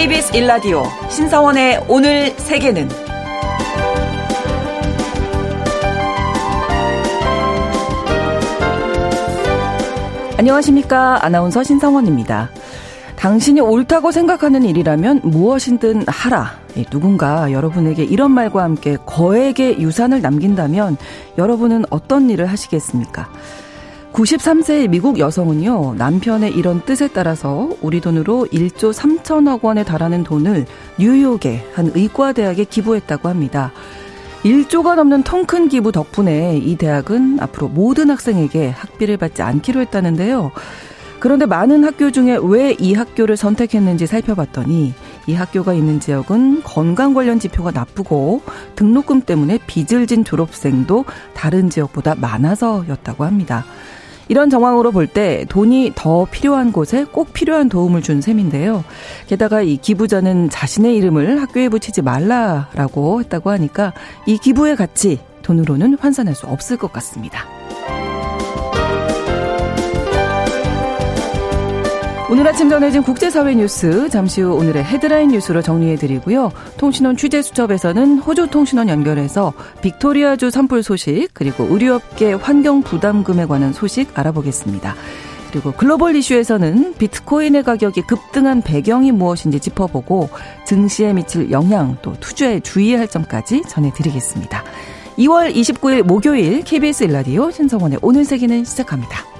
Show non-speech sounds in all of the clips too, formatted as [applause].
KBS 일라디오 신성원의 오늘 세계는 안녕하십니까. 아나운서 신성원입니다. 당신이 옳다고 생각하는 일이라면 무엇이든 하라. 누군가 여러분에게 이런 말과 함께 거액의 유산을 남긴다면 여러분은 어떤 일을 하시겠습니까? 93세의 미국 여성은요, 남편의 이런 뜻에 따라서 우리 돈으로 1조 3천억 원에 달하는 돈을 뉴욕의 한 의과대학에 기부했다고 합니다. 1조가 넘는 통 큰 기부 덕분에 이 대학은 앞으로 모든 학생에게 학비를 받지 않기로 했다는데요. 그런데 많은 학교 중에 왜 이 학교를 선택했는지 살펴봤더니 이 학교가 있는 지역은 건강 관련 지표가 나쁘고 등록금 때문에 빚을 진 졸업생도 다른 지역보다 많아서였다고 합니다. 이런 정황으로 볼 때 돈이 더 필요한 곳에 꼭 필요한 도움을 준 셈인데요. 게다가 이 기부자는 자신의 이름을 학교에 붙이지 말라라고 했다고 하니까 이 기부의 가치 돈으로는 환산할 수 없을 것 같습니다. 오늘 아침 전해진 국제사회 뉴스 잠시 후 오늘의 헤드라인 뉴스로 정리해드리고요. 통신원 취재수첩에서는 호주 통신원 연결해서 빅토리아주 산불 소식 그리고 의료업계 환경 부담금에 관한 소식 알아보겠습니다. 그리고 글로벌 이슈에서는 비트코인의 가격이 급등한 배경이 무엇인지 짚어보고 증시에 미칠 영향 또 투자에 주의할 점까지 전해드리겠습니다. 2월 29일 목요일 KBS 일라디오 신성원의 오늘 세계는 시작합니다.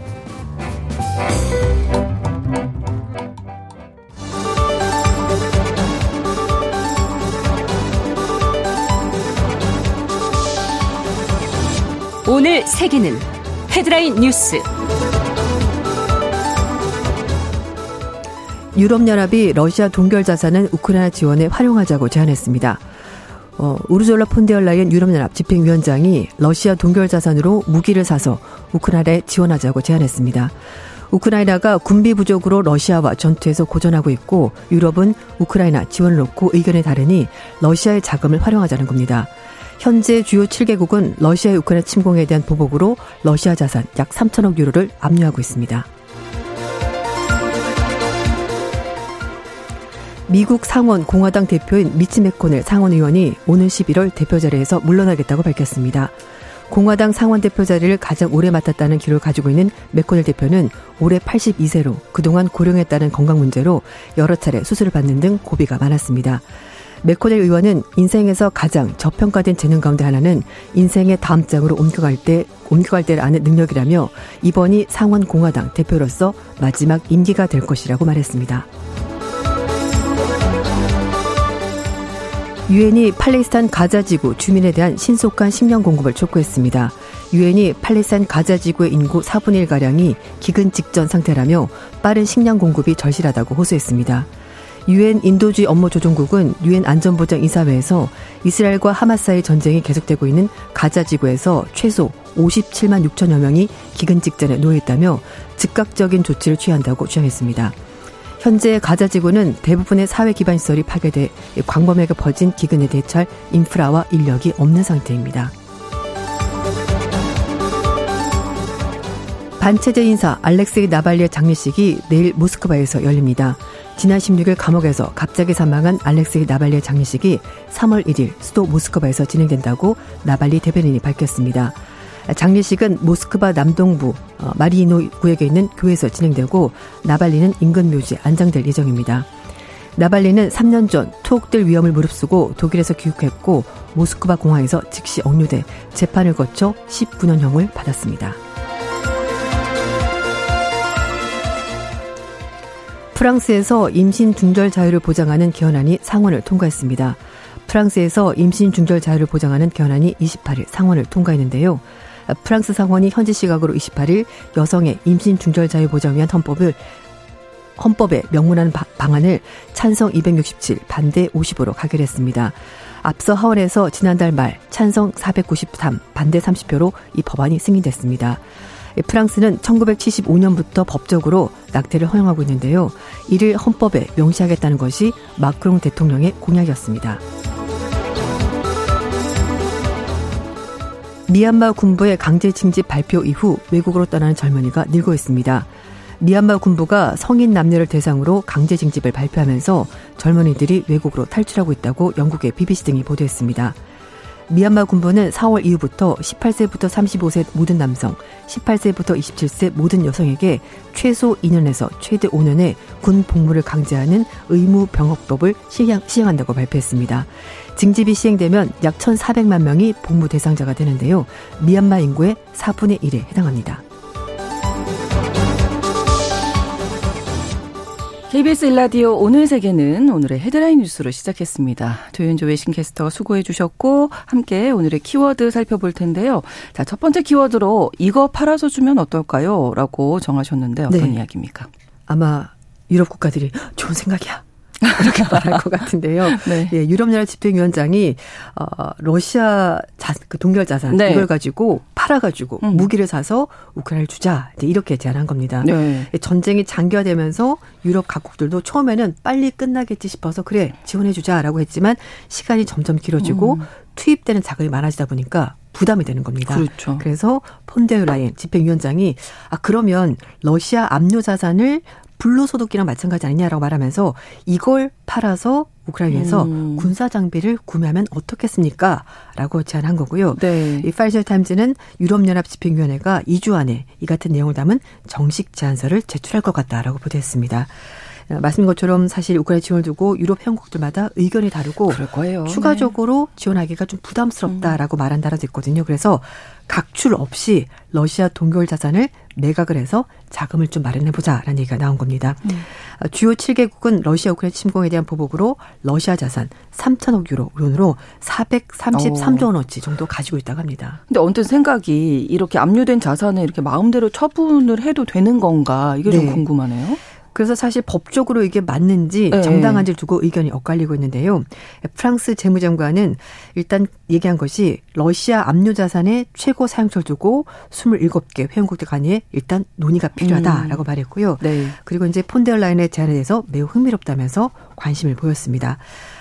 오늘 세계는 헤드라인 뉴스. 유럽연합이 러시아 동결 자산은 우크라이나 지원에 활용하자고 제안했습니다. 어, 우르졸라 폰데얼라이엔 유럽연합 집행위원장이 러시아 동결 자산으로 무기를 사서 우크라이나에 지원하자고 제안했습니다. 우크라이나가 군비 부족으로 러시아와 전투에서 고전하고 있고 유럽은 우크라이나 지원을 놓고 의견이 다르니 러시아의 자금을 활용하자는 겁니다. 현재 주요 7개국은 러시아의 우크라이나 침공에 대한 보복으로 러시아 자산 약 3천억 유로를 압류하고 있습니다. 미국 상원 공화당 대표인 미치 메코넬 상원 의원이 오늘 11월 대표 자리에서 물러나겠다고 밝혔습니다. 공화당 상원 대표 자리를 가장 오래 맡았다는 기록을 가지고 있는 메코넬 대표는 올해 82세로 그동안 고령했다는 건강 문제로 여러 차례 수술을 받는 등 고비가 많았습니다. 맥코넬 의원은 인생에서 가장 저평가된 재능 가운데 하나는 인생의 다음 장으로 옮겨갈 때 옮겨갈 때를 아는 능력이라며 이번이 상원 공화당 대표로서 마지막 임기가 될 것이라고 말했습니다. 유엔이 팔레스타인 가자 지구 주민에 대한 신속한 식량 공급을 촉구했습니다. 유엔이 팔레스타인 가자 지구의 인구 4분의 1가량이 기근 직전 상태라며 빠른 식량 공급이 절실하다고 호소했습니다. 유엔 인도주의 업무 조정국은 유엔 안전보장 이사회에서 이스라엘과 하마스 사이 전쟁이 계속되고 있는 가자 지구에서 최소 57만 6천여 명이 기근 직전에 놓여있다며 즉각적인 조치를 취한다고 주장했습니다. 현재 가자 지구는 대부분의 사회 기반 시설이 파괴돼 광범위하게 퍼진 기근에 대처할 인프라와 인력이 없는 상태입니다. 반체제 인사 알렉세이 나발리의 장례식이 내일 모스크바에서 열립니다. 지난 16일 감옥에서 갑자기 사망한 알렉세이 나발리의 장례식이 3월 1일 수도 모스크바에서 진행된다고 나발리 대변인이 밝혔습니다. 장례식은 모스크바 남동부 어, 마리이노 구역에 있는 교회에서 진행되고 나발리는 인근 묘지에 안장될 예정입니다. 나발리는 3년 전 투옥될 위험을 무릅쓰고 독일에서 귀국했고 모스크바 공항에서 즉시 억류돼 재판을 거쳐 19년형을 받았습니다. 프랑스에서 임신 중절 자유를 보장하는 개헌안이 상원을 통과했습니다. 프랑스에서 임신 중절 자유를 보장하는 개헌안이 28일 상원을 통과했는데요. 프랑스 상원이 현지 시각으로 28일 여성의 임신 중절 자유 보장 위한 헌법을 헌법에 명문하는 방안을 찬성 267, 반대 50으로 가결했습니다. 앞서 하원에서 지난달 말 찬성 493, 반대 30표로 이 법안이 승인됐습니다. 프랑스는 1975년부터 법적으로 낙태를 허용하고 있는데요. 이를 헌법에 명시하겠다는 것이 마크롱 대통령의 공약이었습니다. 미얀마 군부의 강제 징집 발표 이후 외국으로 떠나는 젊은이가 늘고 있습니다. 미얀마 군부가 성인 남녀를 대상으로 강제 징집을 발표하면서 젊은이들이 외국으로 탈출하고 있다고 영국의 BBC 등이 보도했습니다. 미얀마 군부는 4월 이후부터 18세부터 35세 모든 남성, 18세부터 27세 모든 여성에게 최소 2년에서 최대 5년의 군 복무를 강제하는 의무 병역법을 시행, 시행한다고 발표했습니다. 징집이 시행되면 약 1,400만 명이 복무 대상자가 되는데요. 미얀마 인구의 4분의 1에 해당합니다. KBS 일라디오 오늘 세계는 오늘의 헤드라인 뉴스로 시작했습니다. 조윤조 외신캐스터가 수고해 주셨고 함께 오늘의 키워드 살펴볼 텐데요. 자, 첫 번째 키워드로 이거 팔아서 주면 어떨까요? 라고 정하셨는데 어떤 네. 이야기입니까? 아마 유럽 국가들이 좋은 생각이야. 이렇게 말할 것 같은데요. [laughs] 네. 예, 유럽연합 집행위원장이 어, 러시아 자, 그 동결 자산 네. 이걸 가지고 팔아가지고 음. 무기를 사서 우크라이나를 주자 이제 이렇게 제안한 겁니다. 네. 예, 전쟁이 장기화되면서 유럽 각국들도 처음에는 빨리 끝나겠지 싶어서 그래 지원해주자라고 했지만 시간이 점점 길어지고 음. 투입되는 자금이 많아지다 보니까 부담이 되는 겁니다. 그렇죠. 그래서 폰데어 라인 집행위원장이 아 그러면 러시아 압류 자산을 불로소득기랑 마찬가지 아니냐라고 말하면서 이걸 팔아서 우크라이나에서 음. 군사 장비를 구매하면 어떻겠습니까? 라고 제안한 거고요. 네. 이 파이저 타임즈는 유럽연합 집행위원회가 2주 안에 이 같은 내용을 담은 정식 제안서를 제출할 것 같다라고 보도했습니다. 어, 말씀인 것처럼 사실 우크라이나 지원을 두고 유럽 회원국들마다 의견이 다르고 추가적으로 네. 지원하기가 좀 부담스럽다라고 음. 말한 나라도 있거든요. 그래서 각출 없이 러시아 동결 자산을 매각을 해서 자금을 좀 마련해 보자라는 얘기가 나온 겁니다. 음. 주요 7개국은 러시아 우크라이나 침공에 대한 보복으로 러시아 자산 3천억 유로 돈으로 433조 원어치 정도 가지고 있다고 합니다. 근데 언뜻 생각이 이렇게 압류된 자산을 이렇게 마음대로 처분을 해도 되는 건가 이게 네. 좀 궁금하네요. 그래서 사실 법적으로 이게 맞는지 네. 정당한지를 두고 의견이 엇갈리고 있는데요. 프랑스 재무장관은 일단 얘기한 것이 러시아 압류 자산의 최고 사용처를 두고 27개 회원국들 간에 일단 논의가 필요하다라고 음. 말했고요. 네. 그리고 이제 폰데얼라인의 제안에 대해서 매우 흥미롭다면서 관심을 보였습니다.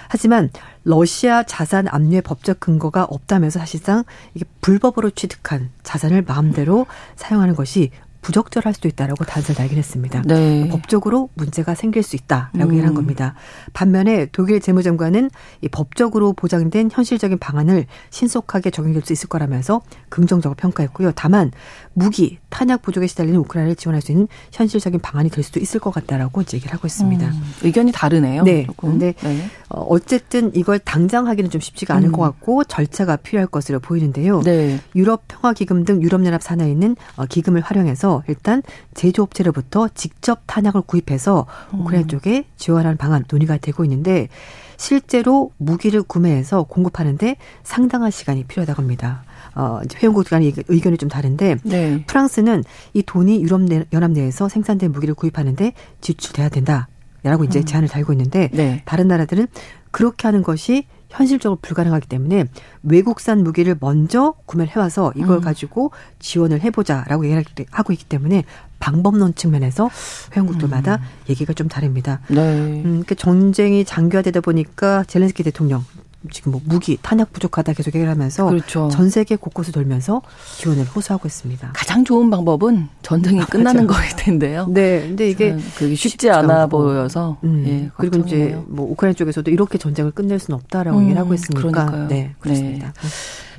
하지만 러시아 자산 압류의 법적 근거가 없다면서 사실상 이게 불법으로 취득한 자산을 마음대로 사용하는 것이 부적절할 수도 있다라고 단서를 달긴 했습니다. 네. 법적으로 문제가 생길 수 있다라고 음. 얘기한 겁니다. 반면에 독일 재무장관은 이 법적으로 보장된 현실적인 방안을 신속하게 적용될 수 있을 거라면서 긍정적으로 평가했고요. 다만 무기, 탄약 부족에 시달리는 우크라이나를 지원할 수 있는 현실적인 방안이 될 수도 있을 것 같다라고 얘기를 하고 있습니다. 음. 의견이 다르네요. 네. 그런데 네. 어, 어쨌든 이걸 당장 하기는 좀 쉽지가 않을 음. 것 같고 절차가 필요할 것으로 보이는데요. 네. 유럽 평화 기금 등 유럽 연합 산하에 있는 어, 기금을 활용해서 일단 제조업체로부터 직접 탄약을 구입해서 우크라이나 음. 쪽에 지원하는 방안 논의가 되고 있는데 실제로 무기를 구매해서 공급하는데 상당한 시간이 필요하다고 합니다. 어, 이제 회원국 간의 의견이 좀 다른데 네. 프랑스는 이 돈이 유럽 연합 내에서 생산된 무기를 구입하는데 지출돼야 된다. 라고 이제 음. 제안을 달고 있는데 네. 다른 나라들은 그렇게 하는 것이 현실적으로 불가능하기 때문에 외국산 무기를 먼저 구매를 해와서 이걸 음. 가지고 지원을 해보자라고 얘기를 하고 있기 때문에 방법론 측면에서 회원국들마다 음. 얘기가 좀 다릅니다. 네. 음, 그 전쟁이 장기화되다 보니까 젤렌스키 대통령 지금 뭐 무기 탄약 부족하다 계속 얘기를 하면서 그렇죠. 전 세계 곳곳을 돌면서 지원을 호소하고 있습니다. 가장 좋은 방법은 전쟁이 끝나는 거일 텐데요. 네, 근데 이게 그게 쉽지 않아 보여서 음. 예, 그리고 이제 뭐 우크라이나 쪽에서도 이렇게 전쟁을 끝낼 수는 없다라고 음, 얘기를 하고 있으니까 그러니까요. 네, 그렇습니다. 네.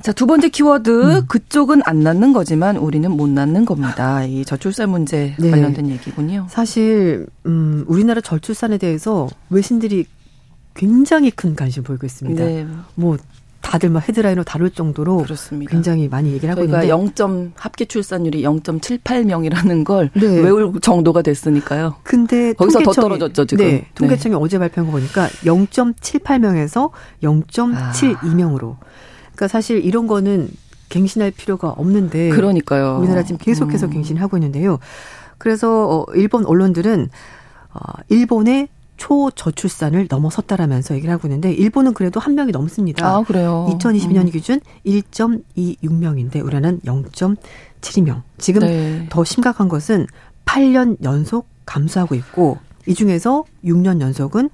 자, 두 번째 키워드 음. 그쪽은 안 낳는 거지만 우리는 못 낳는 겁니다. 이 저출산 문제 네. 관련된 얘기군요. 사실 음 우리나라 저출산에 대해서 외신들이 굉장히 큰 관심 을 보이고 있습니다. 네. 뭐 다들 막 헤드라인으로 다룰 정도로 그렇습니다. 굉장히 많이 얘기를 하고 있는데 0점 합계 출산율이 0.78명이라는 걸 네. 외울 정도가 됐으니까요. 근데 거기서 더 떨어졌죠 지금. 네, 통계청이 네. 어제 발표한 거 보니까 0.78명에서 0.72명으로. 그러니까 사실 이런 거는 갱신할 필요가 없는데. 그러니까요. 우리나라 지금 계속해서 음. 갱신하고 있는데요. 그래서 어, 일본 언론들은 어, 일본의 초저출산을 넘어섰다라면서 얘기를 하고 있는데 일본은 그래도 한 명이 넘습니다. 아, 그래요. 2022년 음. 기준 1.26명인데 우리는 0.72명. 지금 네. 더 심각한 것은 8년 연속 감소하고 있고 이 중에서 6년 연속은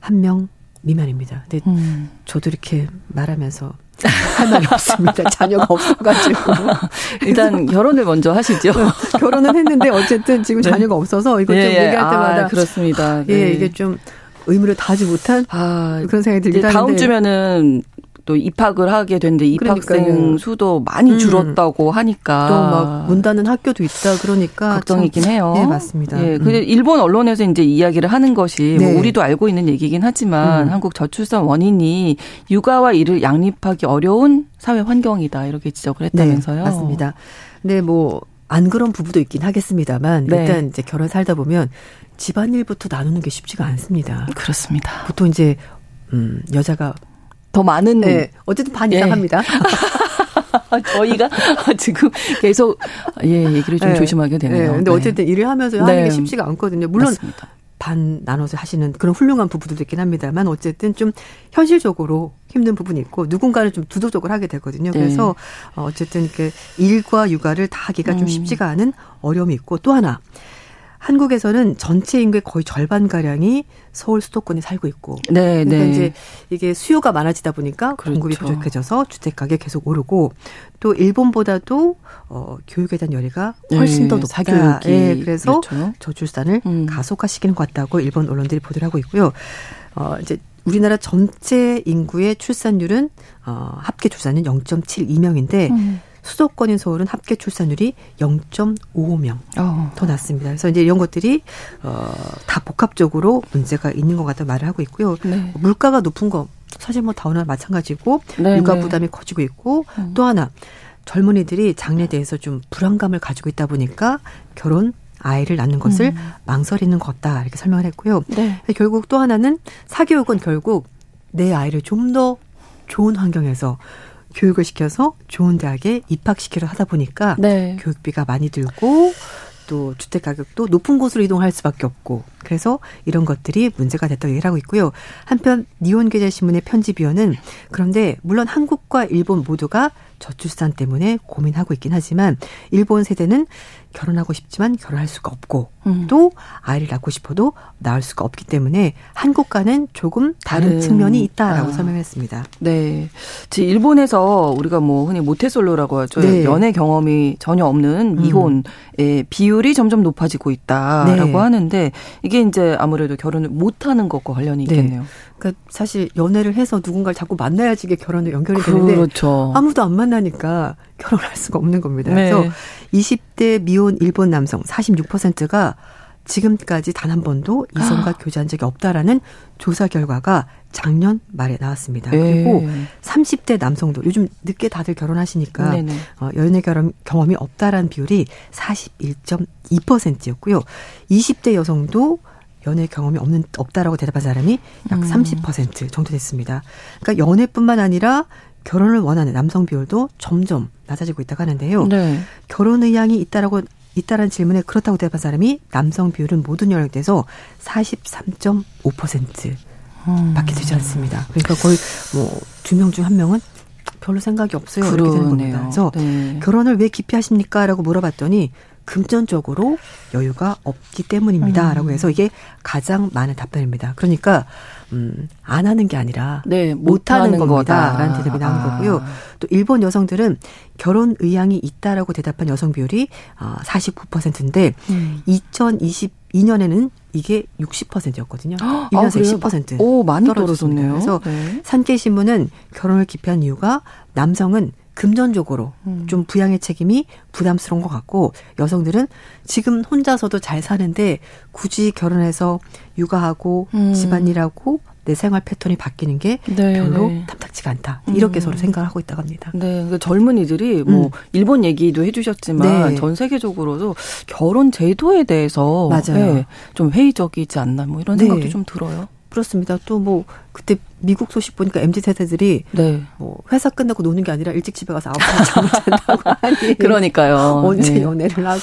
한 명 미만입니다. 근데 음. 저도 이렇게 말하면서 [laughs] 할 말이 없습니다. 자녀가 없어가지고. [laughs] 일단 결혼을 먼저 하시죠. [laughs] 결혼은 했는데 어쨌든 지금 네. 자녀가 없어서 이거 좀 예, 예. 얘기할 때마다. 아, 그렇습니다. 예, 네. 이게 좀 의무를 다하지 못한 아, 그런 생각이 들긴 하는데. 다음 주면은 또 입학을 하게 됐는데 입학생 그러니까요. 수도 많이 음. 줄었다고 음. 하니까 또 막문 닫는 학교도 있다 그러니까 걱정이긴 참, 해요. 네, 맞습니다. 예, 음. 일본 언론에서 이제 이야기를 하는 것이 뭐 네. 뭐 우리도 알고 있는 얘기긴 하지만 음. 한국 저출산 원인이 육아와 일을 양립하기 어려운 사회 환경이다 이렇게 지적을 했다면서요. 네, 맞습니다. 근데 뭐안 그런 부부도 있긴 하겠습니다만 네. 일단 이제 결혼 살다 보면 집안일부터 나누는 게 쉽지가 않습니다. 그렇습니다. 보통 이제 음, 여자가 더 많은 네. 어쨌든 반 이상 예. 합니다. [laughs] 저희가 지금 계속 예 얘기를 좀 네. 조심하게 되네요. 네. 근데 어쨌든 일을 하면서 하는 게 네. 쉽지가 않거든요. 물론 맞습니다. 반 나눠서 하시는 그런 훌륭한 부부들도 있긴 합니다만 어쨌든 좀 현실적으로 힘든 부분이 있고 누군가는 좀 두도적으로 하게 되거든요. 네. 그래서 어, 어쨌든 그 일과 육아를 다 하기가 음. 좀 쉽지가 않은 어려움이 있고 또 하나 한국에서는 전체 인구의 거의 절반 가량이 서울 수도권에 살고 있고, 네, 그러니까 네. 이제 이게 수요가 많아지다 보니까 그렇죠. 공급이 부족해져서 주택 가격 계속 오르고 또 일본보다도 어 교육에 대한 열의가 훨씬 네, 더 높다. 사교육이. 예, 그래서 그렇죠. 저출산을 음. 가속화시키는 것 같다고 일본 언론들이 보도를 하고 있고요. 어 이제 우리나라 전체 인구의 출산율은 어 합계 출산은 0.72명인데 음. 수도권인 서울은 합계 출산율이 0.55명 어. 더 낮습니다. 그래서 이제 이런 것들이 어, 다 복합적으로 문제가 있는 것 같다 말을 하고 있고요. 네. 물가가 높은 거 사실 뭐 다우나 마찬가지고 네, 육아 네. 부담이 커지고 있고 음. 또 하나 젊은이들이 장래에 대해서 좀 불안감을 가지고 있다 보니까 결혼 아이를 낳는 것을 음. 망설이는 것 같다 이렇게 설명을 했고요. 네. 결국 또 하나는 사교육은 결국 내 아이를 좀 더 좋은 환경에서 교육을 시켜서 좋은 대학에 입학시키려 하다 보니까 네. 교육비가 많이 들고 또 주택 가격도 높은 곳으로 이동할 수밖에 없고 그래서 이런 것들이 문제가 됐다고 얘기를 하고 있고요. 한편 니온계좌신문의 편집위원은 그런데 물론 한국과 일본 모두가 저출산 때문에 고민하고 있긴 하지만 일본 세대는 결혼하고 싶지만 결혼할 수가 없고 음. 또 아이를 낳고 싶어도 낳을 수가 없기 때문에 한국과는 조금 다른 네. 측면이 있다라고 아. 설명했습니다. 네. 지 일본에서 우리가 뭐 흔히 모태솔로라고 하죠. 네. 연애 경험이 전혀 없는 음. 미혼의 음. 비율이 점점 높아지고 있다라고 네. 하는데 이게 이제 아무래도 결혼을 못 하는 것과 관련이 네. 있겠네요. 그러니까 사실 연애를 해서 누군가를 자꾸 만나야지 이게 결혼에 연결이 되는데 그렇죠. 아무도 안 만나니까 결혼할 수가 없는 겁니다. 네. 그래서 20대 미혼 일본 남성 46%가 지금까지 단 한 번도 이성과 아. 교제한 적이 없다라는 조사 결과가 작년 말에 나왔습니다. 네. 그리고 30대 남성도 요즘 늦게 다들 결혼하시니까 네네. 어, 연애 결혼 경험이 없다라는 비율이 41.2%였고요. 20대 여성도 연애 경험이 없는 없다라고 대답한 사람이 약 음. 30% 정도 됐습니다. 그러니까 연애뿐만 아니라 결혼을 원하는 남성 비율도 점점 낮아지고 있다고 하는데요. 네. 결혼 의향이 있다라고 있다라는 질문에 그렇다고 대답한 사람이 남성 비율은 모든 연령대에서 43.5% 음. 밖에 되지 않습니다. 그러니까 거의 뭐 두 명 중 한 명은 별로 생각이 없어요. 그러네요. 이렇게 되는 겁니다. 그래서 네. 결혼을 왜 기피 하십니까? 라고 물어봤더니 금전적으로 여유가 없기 때문입니다라고 음. 해서 이게 가장 많은 답변입니다. 그러니까 음, 안 하는 게 아니라 네, 못 하는 겁니다라는 대답이 나온 아. 거고요. 또 일본 여성들은 결혼 의향이 있다라고 대답한 여성 비율이 49%인데 어, 음. 2022년에는 이게 60%였거든요. 1년 새 아, 10%. 오, 많이 떨어졌네요. 그래서 네. 산케 신문은 결혼을 기피한 이유가 남성은 금전적으로 음. 좀 부양의 책임이 부담스러운 것 같고 여성들은 지금 혼자서도 잘 사는데 굳이 결혼해서 육아하고 음. 집안일하고 내 생활 패턴이 바뀌는 게 네, 별로 네. 탐탁지가 않다. 이렇게 음. 서로 생각을 하고 있다고 합니다. 네. 그 젊은이들이 뭐 음. 일본 얘기도 해주셨지만 네. 전 세계적으로도 결혼 제도에 대해서 맞아요. 네, 좀 회의적이지 않나 뭐 이런 생각도 네. 좀 들어요. 그렇습니다. 또 뭐 그때 미국 소식 보니까 mz 세대들이 네. 뭐 회사 끝나고 노는 게 아니라 일찍 집에 가서 아홉 시에 잠을 잔다고 하니 그러니까요. 언제 네. 연애를 하고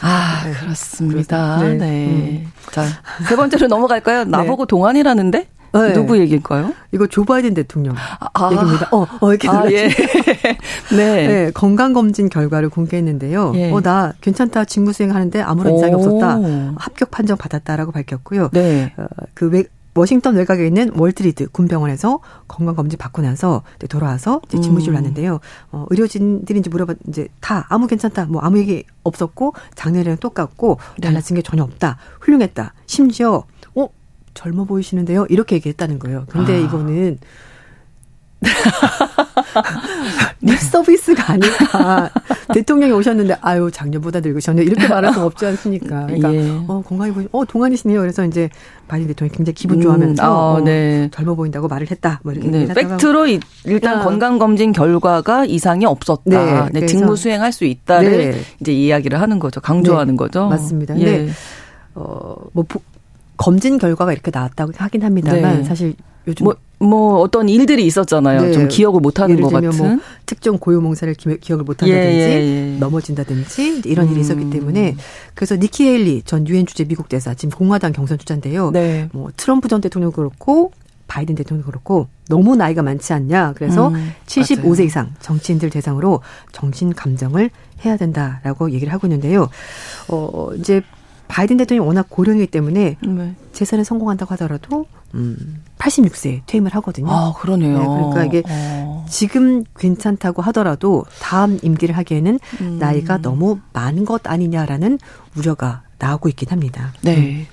아 네. 그렇습니다. 네. 네. 음. 자세 번째로 넘어갈까요? 네. 나보고 동안이라는데 네. 누구 얘기일까요? 이거 조 바이든 대통령 아, 얘기입니다. 어, 어 이렇게 아, 예. [laughs] 네. 네. 건강 검진 결과를 공개했는데요. 예. 어, 나 괜찮다. 직무 수행하는데 아무런 이상이 없었다. 합격 판정 받았다라고 밝혔고요. 네. 어, 그 외, 워싱턴 외곽에 있는 월트리드 군병원에서 건강 검진 받고 나서 돌아와서 이제 집무실을 음. 왔는데요. 어, 의료진들이 이제 물어봤 이제 다 아무 괜찮다. 뭐 아무 얘기 없었고 작년이랑 똑같고 네. 달라진 게 전혀 없다. 훌륭했다. 심지어 젊어 보이시는데요. 이렇게 얘기했다는 거예요. 근데 아. 이거는 [laughs] 립 서비스가 아닐까. 대통령이 오셨는데, 아유, 작년보다 늙으셨네. 이렇게 말할 수 없지 않습니까? 그러니까, 예. 어, 건강해 보이, 어, 동안이시네요. 그래서 이제 바이든 대통령이 굉장히 기분 음, 좋아하면서, 음, 아, 어, 네. 젊어 보인다고 말을 했다. 뭐 이렇게. 네, 팩트로 일단 아. 건강검진 결과가 이상이 없었다. 네, 네 직무 수행할 수 있다를 네. 이제 이야기를 하는 거죠. 강조하는 네, 거죠. 맞습니다. 근데, 예. 어, 뭐, 검진 결과가 이렇게 나왔다고 하긴 합니다만 네. 사실 요즘 뭐, 뭐 어떤 일들이 있었잖아요. 네. 좀 기억을 못하는 것 같은. 뭐 특정 고유몽사를 기 억을 못한다든지 예, 예, 예. 넘어진다든지 이런 음. 일이 있었기 음. 때문에 그래서 니키 헤일리 전 유엔 주재 미국 대사 지금 공화당 경선 주자인데요. 네. 뭐 트럼프 전 대통령 그렇고 바이든 대통령 그렇고 너무 나이가 많지 않냐. 그래서 음, 75세 맞아요. 이상 정치인들 대상으로 정신 감정을 해야 된다라고 얘기를 하고 있는데요. 어 이제 바이든 대통령이 워낙 고령이기 때문에 네. 재선에 성공한다고 하더라도 음, 86세 퇴임을 하거든요. 아, 그러네요. 네, 그러니까 이게 어. 지금 괜찮다고 하더라도 다음 임기를 하기에는 음. 나이가 너무 많은 것 아니냐라는 우려가 나오고 있긴 합니다. 네.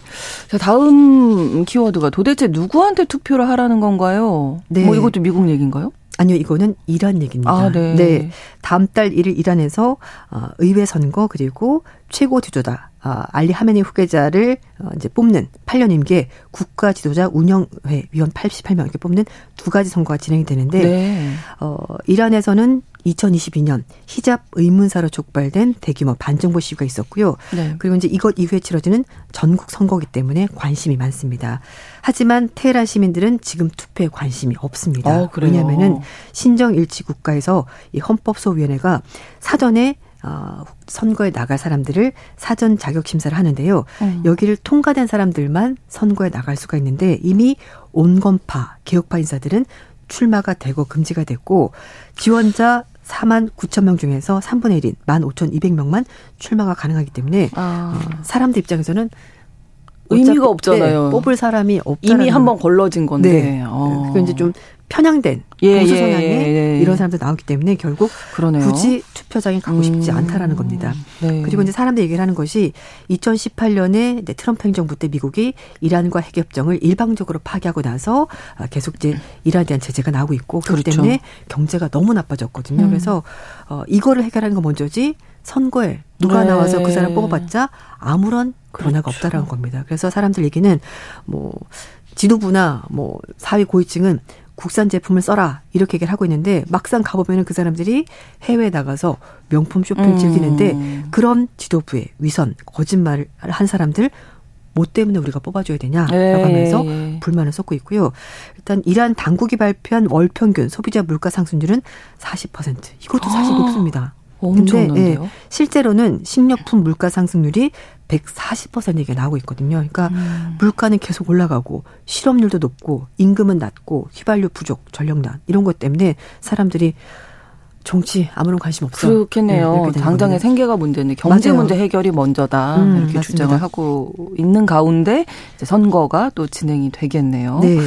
자, 다음 키워드가 도대체 누구한테 투표를 하라는 건가요? 네. 뭐 이것도 미국 얘기인가요? 아니요, 이거는 이란 얘기입니다. 아, 네. 네. 다음 달 1일 이란에서 어, 의회 선거 그리고 최고 지도자 어, 알리 하메니 후계자를 어, 이제 뽑는 8년 임기에 국가 지도자 운영회 위원 88명 이렇게 뽑는 두 가지 선거가 진행이 되는데 네. 어, 이란에서는 2022년 히잡 의문사로 촉발된 대규모 반정부 시위가 있었고요. 네. 그리고 이제 이것 이후에 치러지는 전국 선거기 때문에 관심이 많습니다. 하지만 테헤란 시민들은 지금 투표에 관심이 없습니다. 어, 왜냐하면은 신정 일치 국가에서 이 헌법소위원회가 사전에 어, 선거에 나갈 사람들을 사전 자격 심사를 하는데요. 음. 여기를 통과된 사람들만 선거에 나갈 수가 있는데 이미 온건파 개혁파 인사들은 출마가 되고 금지가 됐고 지원자 4만 9천 명 중에서 3분의 1인 1만 5,200명만 출마가 가능하기 때문에 아. 사람들 입장에서는 의미가 없잖아요. 네, 뽑을 사람이 없다. 이미 한 번 걸러진 건데. 네. 어. 그 이제 좀 편향된 예, 보수 예, 성향의 예, 예, 이런 사람들 나오기 때문에 결국 그러네요. 굳이 투표장에 가고 싶지 음, 않다라는 겁니다. 네. 그리고 이제 사람들이 얘기를 하는 것이 2018년에 이제 트럼프 행정부 때 미국이 이란과 핵협정을 일방적으로 파기하고 나서 아, 계속 이제 이란에 대한 제재가 나오고 있고 그렇기 그렇죠. 때문에 경제가 너무 나빠졌거든요. 음. 그래서 어 이거를 해결하는 건 먼저지 선거에 누가 네. 나와서 그 사람 뽑아봤자 아무런 변화가 그렇죠. 없다라는 겁니다. 그래서 사람들 얘기는 뭐 지도부나 뭐 사회 고위층은 국산 제품을 써라 이렇게 얘기를 하고 있는데 막상 가보면은 그 사람들이 해외에 나가서 명품 쇼핑 음. 즐기는데 그런 지도부의 위선 거짓말을 한 사람들 뭐 때문에 우리가 뽑아줘야 되냐라고 네. 하면서 불만을 쏟고 있고요. 일단 이란 당국이 발표한 월 평균 소비자 물가 상승률은 40% 이것도 사실 아. 높습니다. [gasps] 엄청난데요. 예, 실제로는 식료품 물가 상승률이 140% 얘기가 나오고 있거든요. 그러니까 음. 물가는 계속 올라가고 실업률도 높고 임금은 낮고 휘발유 부족, 전력난 이런 것 때문에 사람들이 정치 아무런 관심 없어. 그렇겠네요. 네, 당장의 생계가 문제는 경제 맞아요. 문제 해결이 먼저다 음, 이렇게 맞습니다. 주장을 하고 있는 가운데 이제 선거가 또 진행이 되겠네요. 네.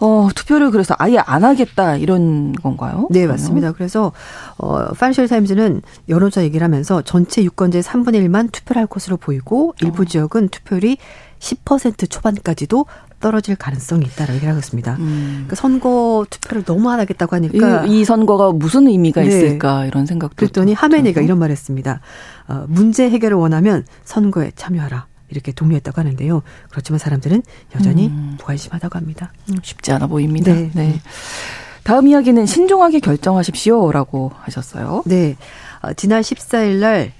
어, 투표를 그래서 아예 안 하겠다 이런 건가요? 네, 맞습니다. 그래서 어, 파이낸셜 타임즈는 여론조사 얘기를 하면서 전체 유권자의 3분의 1만 투표를 할 것으로 보이고 일부 어. 지역은 투표율이 10% 초반까지도 떨어질 가능성이 있다라고 얘기하고 있습니다. 음. 그러니까 선거 투표를 너무 안 하겠다고 하니까 이, 이 선거가 무슨 의미가 네. 있을까 이런 생각도 그랬더니 하메네이가 이런 말했습니다. 어, 문제 해결을 원하면 선거에 참여하라. 이렇게 동의했다고 하는데요. 그렇지만 사람들은 여전히 음. 무관심하다고 합니다. 음, 쉽지 않아 보입니다. 네. 네. 다음 이야기는 신중하게 결정하십시오라고 하셨어요. 네. 어, 지난 14일 날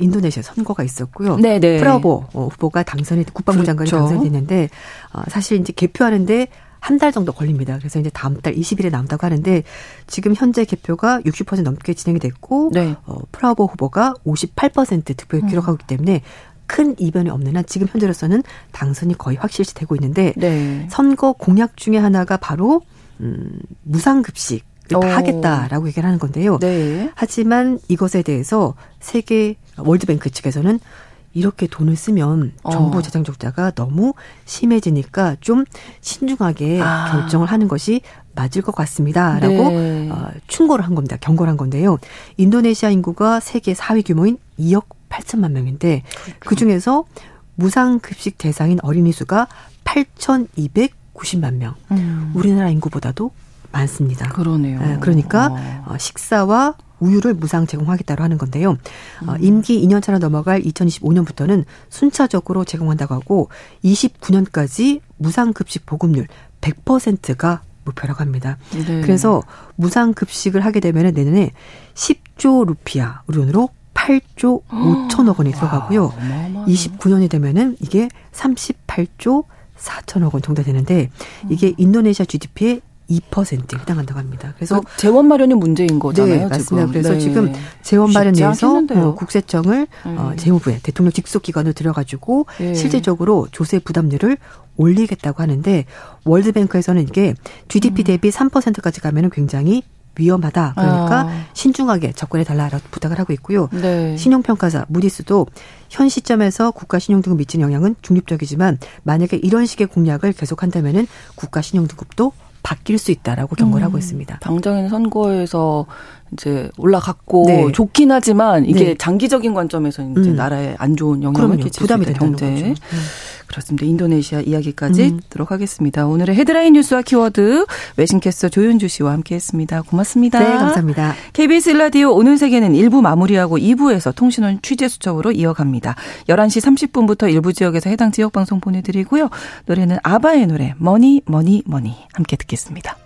인도네시아 선거가 있었고요. 네네. 네. 프라보 어, 후보가 당선이 국방부 그렇죠. 장관이 당선됐는데 어, 사실 이제 개표하는데 한 달 정도 걸립니다. 그래서 이제 다음 달 20일에 남다고 하는데 지금 현재 개표가 60% 넘게 진행이 됐고 네. 어, 프라보 후보가 58% 득표를 음. 기록하고 있기 때문에 큰 이변이 없는 한 지금 현재로서는 당선이 거의 확실시 되고 있는데 네. 선거 공약 중에 하나가 바로 음, 무상급식 다 하겠다라고 얘기를 하는 건데요. 네. 하지만 이것에 대해서 세계 월드뱅크 측에서는 이렇게 돈을 쓰면 어. 정부 재정 적자가 너무 심해지니까 좀 신중하게 아. 결정을 하는 것이 맞을 것 같습니다라고 네. 어, 충고를 한 겁니다. 경고를 한 건데요. 인도네시아 인구가 세계 4위 규모인 2억 8천만 명인데 그러니까. 그 중에서 무상급식 대상인 어린이 수가 8,290만 명. 음. 우리나라 인구보다도 많습니다. 그러네요. 네, 그러니까 어. 식사와 우유를 무상 제공하겠다고 하는 건데요. 어, 음. 임기 2년 차로 넘어갈 2025년부터는 순차적으로 제공한다고 하고 29년까지 무상급식 보급률 100%가 목표라고 합니다. 네. 그래서 무상급식을 하게 되면 내년에 10조 루피아, 우리 돈으로 8조 5천억 원이 [gasps] 들어가고요. 아, 29년이 되면은 이게 38조 4천억 원 정도 되는데 이게 인도네시아 GDP의 2%에 해당한다고 합니다. 그래서 그 재원 마련이 문제인 거잖아요. 네, 맞습니다. 지금. 그래서 네. 지금 재원 마련에 대해서 어, 국세청을 네. 어, 재무부에 대통령 직속 기관을 들여가지고 네. 실질적으로 조세 부담률을 올리겠다고 하는데 월드뱅크에서는 이게 GDP 음. 대비 3%까지 가면은 굉장히 위험하다. 그러니까 아. 신중하게 접근해 달라라고 부탁을 하고 있고요. 네. 신용평가사 무디스도 현 시점에서 국가 신용등급 미치는 영향은 중립적이지만 만약에 이런 식의 공약을 계속한다면은 국가 신용등급도 바뀔 수 있다라고 경고를 음, 하고 있습니다. 당장에는 선거에서 이제 올라갔고 네. 좋긴 하지만 이게 네. 장기적인 관점에서 이제 음. 나라에 안 좋은 영향을 끼칠 부담이 된다 경제. 음. 그렇습니다. 인도네시아 이야기까지 음. 듣도록 하겠습니다. 오늘의 헤드라인 뉴스와 키워드 외신캐스터 조윤주 씨와 함께했습니다. 고맙습니다. 네, 감사합니다. KBS 일라디오 오늘 세계는 1부 마무리하고 2부에서 통신원 취재 수첩으로 이어갑니다. 11시 30분부터 일부 지역에서 해당 지역 방송 보내드리고요. 노래는 아바의 노래 Money Money Money 함께 듣겠습니다.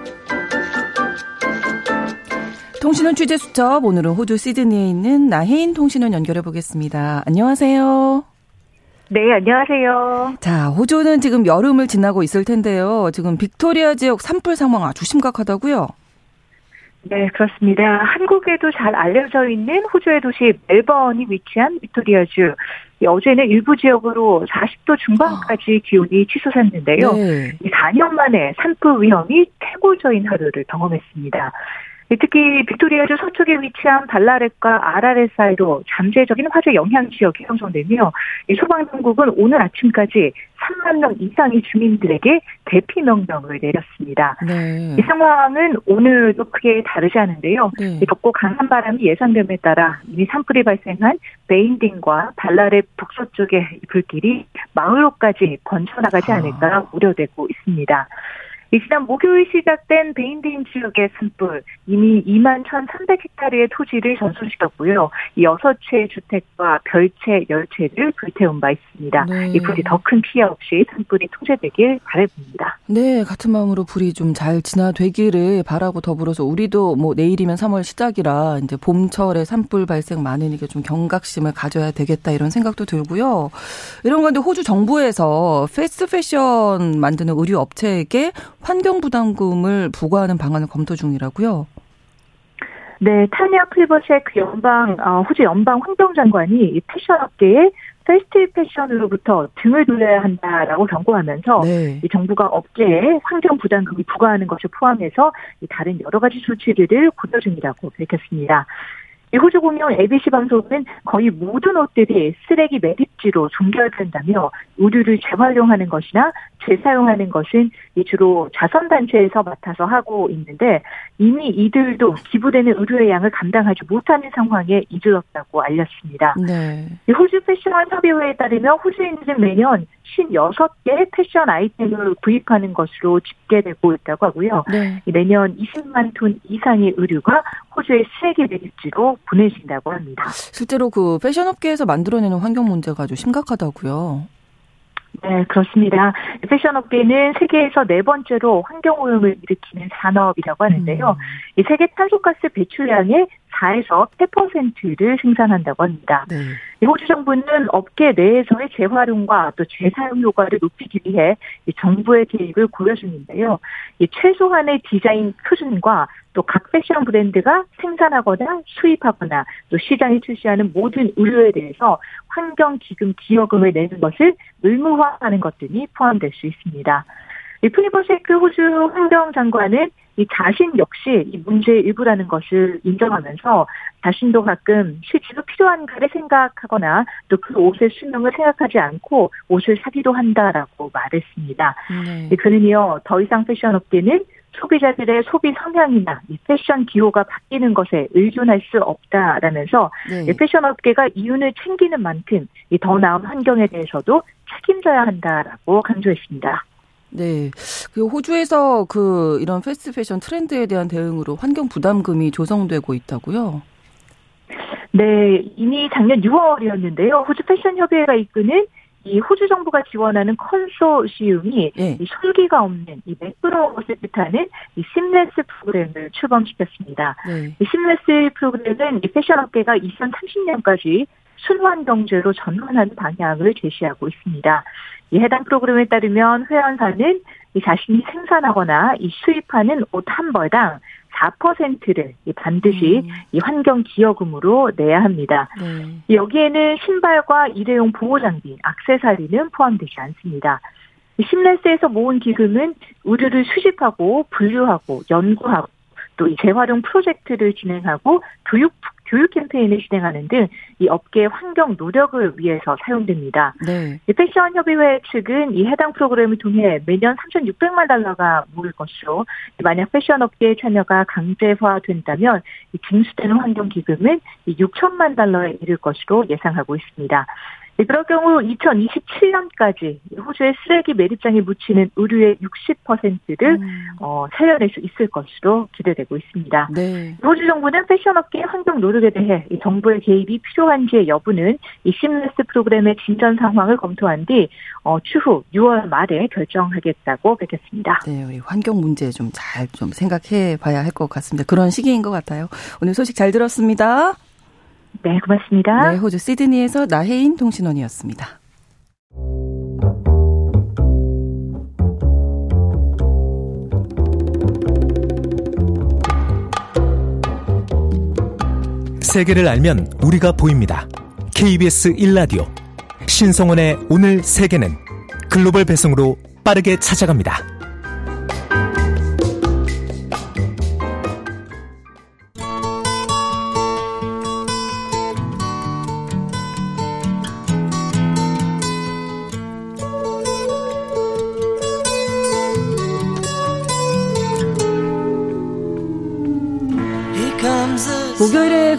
통신원 취재 수첩 오늘은 호주 시드니에 있는 나혜인 통신원 연결해 보겠습니다. 안녕하세요. 네, 안녕하세요. 자, 호주는 지금 여름을 지나고 있을 텐데요. 지금 빅토리아 지역 산불 상황 아주 심각하다고요? 네, 그렇습니다. 한국에도 잘 알려져 있는 호주의 도시 멜번이 위치한 빅토리아주. 어제는 일부 지역으로 40도 중반까지 기온이 치솟았는데요. 네. 4년 만에 산불 위험이 최고조인 하루를 경험했습니다. 특히 빅토리아주 서쪽에 위치한 발라렛과 아라렛 사이로 잠재적인 화재 영향 지역이 형성되며 소방당국은 오늘 아침까지 3만 명 이상의 주민들에게 대피 명령을 내렸습니다. 네. 이 상황은 오늘도 크게 다르지 않은데요. 네. 덥고 강한 바람이 예상됨에 따라 이미 산불이 발생한 베인딩과 발라렛 북서쪽의 불길이 마을로까지 번져나가지 아. 않을까 우려되고 있습니다. 이 지난 목요일 시작된 베인딘 지역의 산불 이미 2만 1,300헥타르의 토지를 전소시켰고요. 6채의 주택과 별채 10채를 불태운 바 있습니다. 네. 이 불이 더 큰 피해 없이 산불이 통제되길 바라봅니다. 네, 같은 마음으로 불이 좀 잘 진화되기를 바라고 더불어서 우리도 뭐 내일이면 3월 시작이라 이제 봄철에 산불 발생 많으니까 좀 경각심을 가져야 되겠다 이런 생각도 들고요. 이런 건데 호주 정부에서 패스트 패션 만드는 의류 업체에게 환경부담금을 부과하는 방안을 검토 중이라고요? 네, 타니아 그 연방 어, 호주 연방 환경장관이 패션 업계에 패스트 패션으로부터 등을 돌려야 한다라고 경고하면서 네. 이 정부가 업계에 환경 부담금을 부과하는 것을 포함해서 다른 여러 가지 조치들을 고려 중이라고 밝혔습니다. 호주 공영 ABC 방송은 거의 모든 옷들이 쓰레기 매립지로 종결된다며 의류를 재활용하는 것이나 재사용하는 것은 주로 자선 단체에서 맡아서 하고 있는데 이미 이들도 기부되는 의류의 양을 감당하지 못하는 상황에 이르렀다고 알렸습니다. 네. 호주 패션 협의회에 따르면 호주인들은 매년 56개 패션 아이템을 구입하는 것으로 집계되고 있다고 하고요. 네. 매년 20만 톤 이상의 의류가 호주의 쓰레기 매립지로 보내진다고 합니다. 실제로 그 패션업계에서 만들어내는 환경 문제가 아주 심각하다고요. 네, 그렇습니다. 패션 업계는 세계에서 네 번째로 환경오염을 일으키는 산업이라고 하는데요. 음. 이 세계 탄소가스 배출량의 4에서 8%를 생산한다고 합니다. 네. 호주 정부는 업계 내에서의 재활용과 또 재사용 효과를 높이기 위해 정부의 개입을 고려 중인데요. 최소한의 디자인 표준과 또 각 패션 브랜드가 생산하거나 수입하거나 또 시장에 출시하는 모든 의류에 대해서 환경기금 기여금을 내는 것을 의무화하는 것들이 포함될 수 있습니다. 이 플리버셰크 호주 환경장관은 이 자신 역시 이 문제의 일부라는 것을 인정하면서 자신도 가끔 실제로 필요한가를 생각하거나 또 그 옷의 수명을 생각하지 않고 옷을 사기도 한다라고 말했습니다. 네. 그러니요 더 이상 패션 업계는 소비자들의 소비 성향이나 이 패션 기호가 바뀌는 것에 의존할 수 없다라면서 네. 패션 업계가 이윤을 챙기는 만큼 더 나은 환경에 대해서도 책임져야 한다라고 강조했습니다. 네. 그 호주에서 그 이런 패스트 패션 트렌드에 대한 대응으로 환경 부담금이 조성되고 있다고요? 네, 이미 작년 6월이었는데요. 호주 패션 협의회가 이끄는 이 호주 정부가 지원하는 컨소시움이 네. 이 설기가 없는 이 매끄러운 것을 뜻하는 이 심레스 프로그램을 출범시켰습니다. 네. 이 심레스 프로그램은 이 패션 업계가 2030년까지 순환 경제로 전환하는 방향을 제시하고 있습니다. 이 해당 프로그램에 따르면 회원사는 이 자신이 생산하거나 이 수입하는 옷 한 벌당 4%를 반드시 음. 이 환경 기여금으로 내야 합니다. 네. 여기에는 신발과 일회용 보호 장비, 악세사리는 포함되지 않습니다. 심레스에서 모은 기금은 의류를 수집하고 분류하고 연구하고 또 재활용 프로젝트를 진행하고 교육 교육 캠페인을 진행하는 등 이 업계의 환경 노력을 위해서 사용됩니다. 네. 패션 협의회 측은 이 해당 프로그램을 통해 매년 3,600만 달러가 모일 것으로 만약 패션 업계의 참여가 강제화된다면 징수되는 환경 기금은 6천만 달러에 이를 것으로 예상하고 있습니다. 네, 그럴 경우 2027년까지 호주의 쓰레기 매립장에 묻히는 의류의 60%를 음. 어, 살려낼 수 있을 것으로 기대되고 있습니다. 네. 호주 정부는 패션업계의 환경 노력에 대해 정부의 개입이 필요한지의 여부는 이 심레스 프로그램의 진전 상황을 검토한 뒤 어, 추후 6월 말에 결정하겠다고 밝혔습니다. 네, 환경 문제 좀 잘좀 좀 생각해 봐야 할 것 같습니다. 그런 시기인 것 같아요. 오늘 소식 잘 들었습니다. 네, 고맙습니다. 네, 호주 시드니에서 나혜인 통신원이었습니다. 세계를 알면 우리가 보입니다. KBS 1라디오 신성원의 오늘 세계는 글로벌 배송으로 빠르게 찾아갑니다.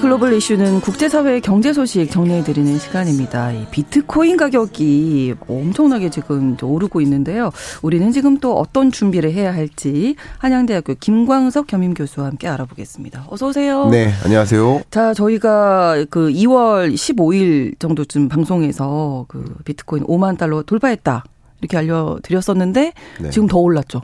글로벌 이슈는 국제사회의 경제 소식 정리해드리는 시간입니다. 이 비트코인 가격이 엄청나게 지금 오르고 있는데요. 우리는 지금 또 어떤 준비를 해야 할지 한양대학교 김광석 겸임 교수와 함께 알아보겠습니다. 어서 오세요. 네, 안녕하세요. 자, 저희가 그 2월 15일 정도쯤 방송에서 그 비트코인 5만 달러 돌파했다 이렇게 알려드렸었는데 네. 지금 더 올랐죠.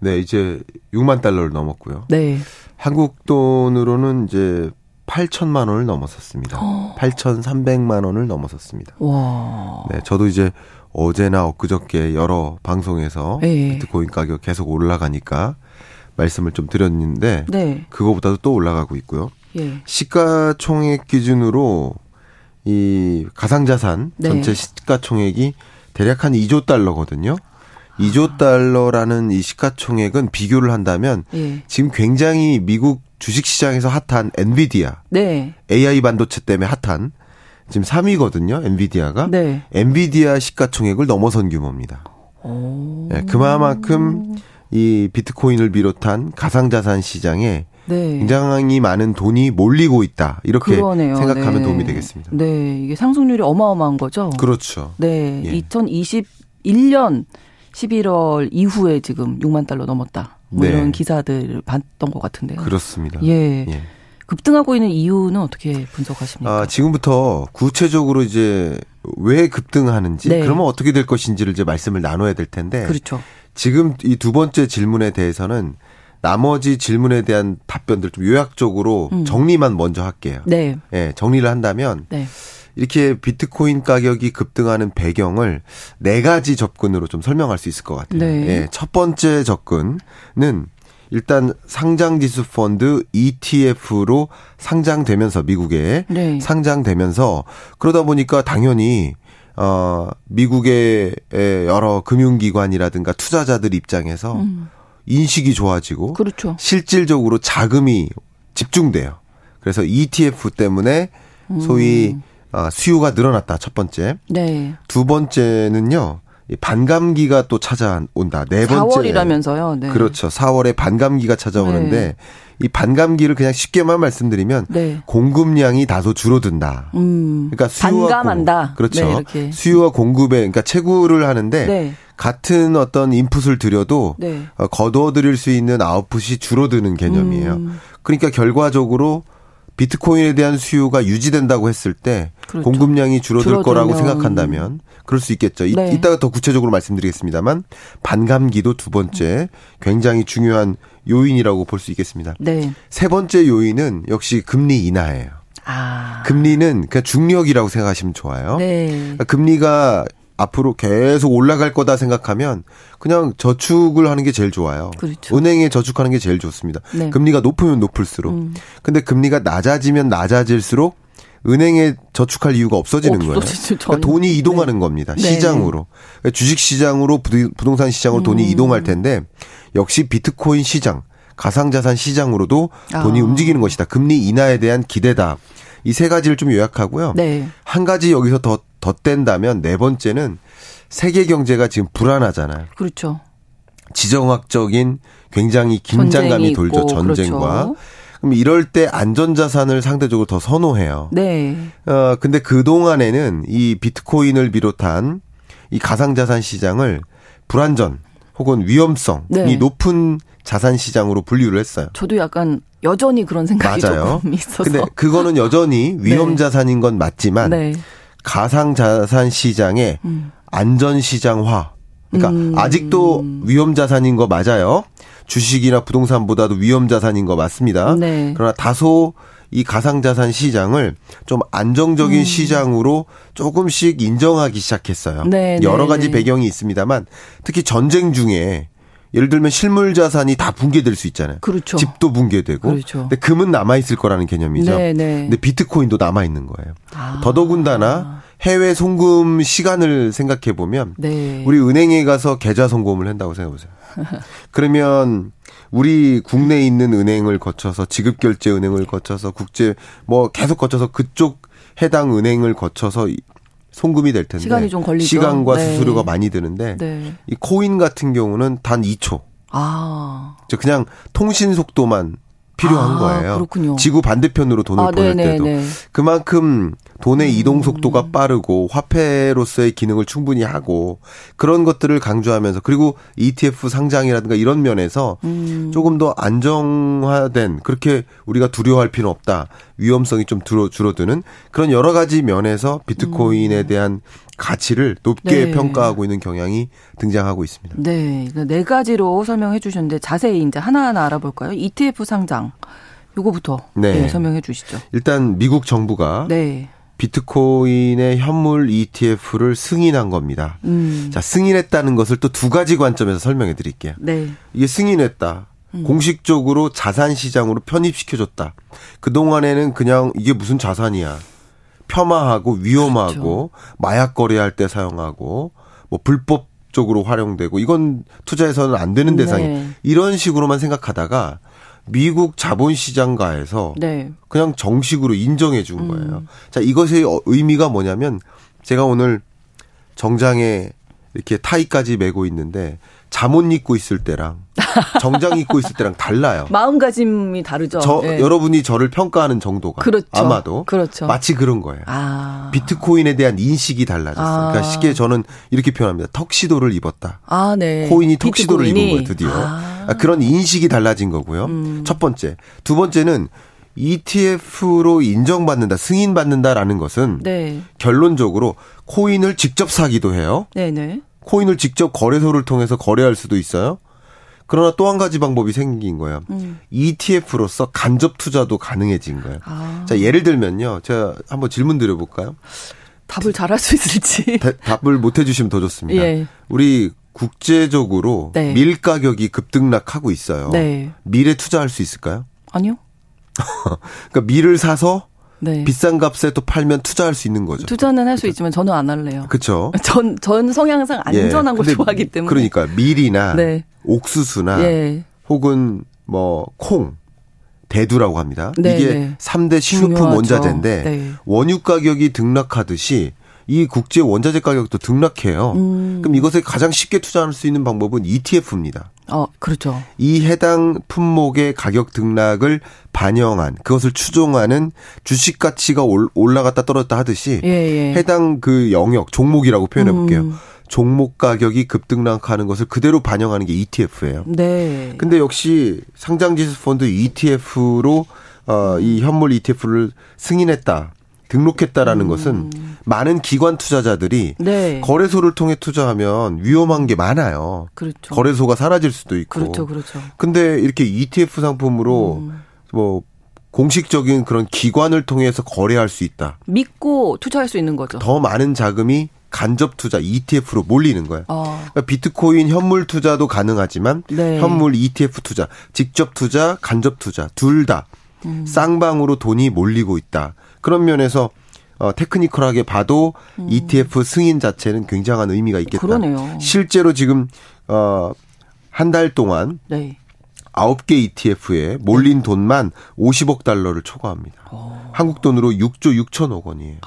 네, 이제 6만 달러를 넘었고요. 네. 한국 돈으로는 이제 8천만 원을 넘어섰습니다. 어. 8,300만 원을 넘어섰습니다. 와. 네, 저도 이제 어제나 엊그저께 여러 방송에서 네. 비트코인 가격 계속 올라가니까 말씀을 좀 드렸는데 네. 그거보다도 또 올라가고 있고요. 예. 시가총액 기준으로 이 가상자산 네. 전체 시가총액이 대략 한 2조 달러거든요. 2조 달러라는 이 시가총액은 비교를 한다면 예. 지금 굉장히 미국 주식시장에서 핫한 엔비디아, 네. AI 반도체 때문에 핫한 지금 3위거든요. 엔비디아가 네. 엔비디아 시가총액을 넘어선 규모입니다. 네, 그만큼 이 비트코인을 비롯한 가상자산 시장에 네. 굉장히 많은 돈이 몰리고 있다. 이렇게 그러네요. 생각하면 네. 도움이 되겠습니다. 네, 이게 상승률이 어마어마한 거죠. 그렇죠. 네, 예. 2021년 11월 이후에 지금 6만 달러 넘었다. 뭐 네. 이런 기사들을 봤던 것 같은데요. 그렇습니다. 예. 예. 급등하고 있는 이유는 어떻게 분석하십니까? 아, 지금부터 구체적으로 이제 왜 급등하는지 네. 그러면 어떻게 될 것인지를 이제 말씀을 나눠야 될 텐데. 그렇죠. 지금 이 두 번째 질문에 대해서는 나머지 질문에 대한 답변들 좀 요약적으로 음. 정리만 먼저 할게요. 네. 예, 정리를 한다면 네. 이렇게 비트코인 가격이 급등하는 배경을 네 가지 접근으로 좀 설명할 수 있을 것 같아요. 네. 예, 첫 번째 접근은 일단 상장 지수 펀드 ETF로 상장되면서 미국에 네. 상장되면서 그러다 보니까 당연히 어 미국의 여러 금융기관이라든가 투자자들 입장에서 음. 인식이 좋아지고 그렇죠. 실질적으로 자금이 집중돼요. 그래서 ETF 때문에 소위 음. 어, 수요가 늘어났다. 첫 번째. 네. 두 번째는요. 반감기가 또 찾아온다. 네 번째. 4월이라면서요. 네. 그렇죠. 4월에 반감기가 찾아오는데 네. 이 반감기를 그냥 쉽게만 말씀드리면 네. 공급량이 다소 줄어든다. 음. 그러니까 수요와 반감한다. 공, 그렇죠. 네, 수요와 공급에 그러니까 채굴을 하는데 네. 같은 어떤 인풋을 들여도 네. 어, 거둬들일 수 있는 아웃풋이 줄어드는 개념이에요. 음. 그러니까 결과적으로 비트코인에 대한 수요가 유지된다고 했을 때 그렇죠. 공급량이 줄어들 줄어들면. 거라고 생각한다면 그럴 수 있겠죠. 네. 이따가 더 구체적으로 말씀드리겠습니다만 반감기도 두 번째 굉장히 중요한 요인이라고 볼 수 있겠습니다. 네. 세 번째 요인은 역시 금리 인하예요. 아. 금리는 그냥 중력이라고 생각하시면 좋아요. 네. 그러니까 금리가 앞으로 계속 올라갈 거다 생각하면 그냥 저축을 하는 게 제일 좋아요. 그렇죠. 은행에 저축하는 게 제일 좋습니다. 네. 금리가 높으면 높을수록. 음. 근데 금리가 낮아지면 낮아질수록 은행에 저축할 이유가 없어지는 거예요. 그러니까 돈이 이동하는 네. 겁니다. 네. 시장으로. 그러니까 주식 시장으로 부동산 시장으로 음. 돈이 이동할 텐데 역시 비트코인 시장, 가상자산 시장으로도 돈이 아. 움직이는 것이다. 금리 인하에 대한 기대다. 이 세 가지를 좀 요약하고요. 네. 한 가지 여기서 더 덧댄다면 네 번째는 세계 경제가 지금 불안하잖아요. 그렇죠. 지정학적인 굉장히 긴장감이 돌죠. 전쟁과. 그렇죠. 그럼 이럴 때 안전자산을 상대적으로 더 선호해요. 네. 어, 근데 그동안에는 이 비트코인을 비롯한 이 가상자산 시장을 불안전 혹은 위험성이 네. 높은 자산 시장으로 분류를 했어요. 저도 약간 여전히 그런 생각이 맞아요. 조금 있어서. 근데 그거는 여전히 [laughs] 위험 네. 자산인 건 맞지만 네. 가상자산 시장의 음. 안전시장화. 그러니까 음. 아직도 위험자산인 거 맞아요. 주식이나 부동산보다도 위험자산인 거 맞습니다. 네. 그러나 다소 이 가상자산 시장을 좀 안정적인 음. 시장으로 조금씩 인정하기 시작했어요. 네, 네 여러 가지 네. 배경이 있습니다만 특히 전쟁 중에 예를 들면 실물 자산이 다 붕괴될 수 있잖아요. 그렇죠. 집도 붕괴되고. 그렇죠. 근데 금은 남아 있을 거라는 개념이죠. 네, 네. 근데 비트코인도 남아 있는 거예요. 아. 더더군다나 해외 송금 시간을 생각해 보면 네. 우리 은행에 가서 계좌 송금을 한다고 생각해 보세요. [laughs] 그러면 우리 국내에 있는 은행을 거쳐서 지급 결제 은행을 거쳐서 국제 뭐 계속 거쳐서 그쪽 해당 은행을 거쳐서 송금이 될 텐데 시간이 좀 걸리죠. 시간과 네. 수수료가 많이 드는데 네. 이 코인 같은 경우는 단 2초. 아. 저 그냥 통신 속도만 필요한 아, 거예요. 그렇군요. 지구 반대편으로 돈을 아, 보낼 네네, 때도 네. 그만큼 돈의 음. 이동 속도가 빠르고 화폐로서의 기능을 충분히 하고 그런 것들을 강조하면서 그리고 ETF 상장이라든가 이런 면에서 음. 조금 더 안정화된 그렇게 우리가 두려워할 필요는 없다. 위험성이 좀 줄어, 줄어드는 그런 여러 가지 면에서 비트코인에 음. 대한 가치를 높게 네. 평가하고 있는 경향이 등장하고 있습니다. 네. 네 가지로 설명해 주셨는데 자세히 이제 하나하나 알아볼까요? ETF 상장. 요거부터 네. 네, 설명해 주시죠. 일단 미국 정부가 네. 비트코인의 현물 ETF를 승인한 겁니다. 음. 자, 승인했다는 것을 또 두 가지 관점에서 설명해 드릴게요. 네. 이게 승인했다. 음. 공식적으로 자산 시장으로 편입시켜줬다. 그 동안에는 그냥 이게 무슨 자산이야. 폄하하고 위험하고 그렇죠. 마약 거래할 때 사용하고 뭐 불법 적으로 활용되고 이건 투자해서는 안 되는 대상이 네. 이런 식으로만 생각하다가 미국 자본시장가에서 네. 그냥 정식으로 인정해 준 음. 거예요. 음. 자, 이것의 의미가 뭐냐면 제가 오늘 정장에 이렇게 타이까지 메고 있는데 잠옷 입고 있을 때랑 [laughs] 정장 입고 있을 때랑 달라요. 마음가짐이 다르죠. 저 네. 여러분이 저를 평가하는 정도가 그렇죠. 아마도 그렇죠. 마치 그런 거예요. 아. 비트코인에 대한 인식이 달라졌어요. 아. 그러니까 쉽게 저는 이렇게 표현합니다. 턱시도를 입었다. 아, 네. 코인이 턱시도를 비트코인이. 입은 거예요, 드디어. 아. 아. 그런 인식이 달라진 거고요. 음. 첫 번째. 두 번째는 ETF로 인정받는다, 승인받는다라는 것은 네. 결론적으로 코인을 직접 사기도 해요. 네네. 코인을 직접 거래소를 통해서 거래할 수도 있어요. 그러나 또 한 가지 방법이 생긴 거예요. 음. ETF로서 간접 투자도 가능해진 거예요. 아. 자, 예를 들면요. 제가 한번 질문 드려볼까요? 답을 잘할 수 있을지. 대, 답을 못 해주시면 더 좋습니다. 예. 우리 국제적으로 네. 밀 가격이 급등락하고 있어요. 네. 밀에 투자할 수 있을까요? 아니요. [laughs] 그러니까 밀을 사서 네. 비싼 값에 또 팔면 투자할 수 있는 거죠. 투자는 할 수 있지만 저는 안 할래요. 그렇죠. [laughs] 전, 전 성향상 안전한 예. 거 좋아하기 때문에. 그러니까 밀이나 네. 옥수수나 예. 혹은 뭐 콩, 대두라고 합니다. 네, 이게 네. 3대 식료품 중요하죠. 원자재인데 네. 원유 가격이 등락하듯이 이 국제 원자재 가격도 등락해요. 음. 그럼 이것에 가장 쉽게 투자할 수 있는 방법은 ETF입니다. 어, 그렇죠. 이 해당 품목의 가격 등락을 반영한 그것을 추종하는 주식 가치가 올라갔다 떨어졌다 하듯이 예, 예. 해당 그 영역 종목이라고 표현해 볼게요. 음. 종목 가격이 급등락하는 것을 그대로 반영하는 게 ETF예요. 네. 근데 역시 상장 지수 펀드 ETF로 어, 이 현물 ETF를 승인했다. 등록했다라는 음. 것은 많은 기관 투자자들이 네. 거래소를 통해 투자하면 위험한 게 많아요. 그렇죠. 거래소가 사라질 수도 있고. 그렇죠, 그렇죠. 근데 이렇게 ETF 상품으로 음. 뭐 공식적인 그런 기관을 통해서 거래할 수 있다. 믿고 투자할 수 있는 거죠. 더 많은 자금이 간접 투자 ETF로 몰리는 거예요. 어. 그러니까 비트코인 현물 투자도 가능하지만 네. 현물 ETF 투자, 직접 투자, 간접 투자 둘다 음. 쌍방으로 돈이 몰리고 있다. 그런 면에서 어, 테크니컬하게 봐도 음. ETF 승인 자체는 굉장한 의미가 있겠다. 그러네요. 실제로 지금 어, 한 달 동안 네. 9개 ETF에 몰린 네. 돈만 50억 달러를 초과합니다. 오. 어. 한국 돈으로 6조 6천억 원이에요.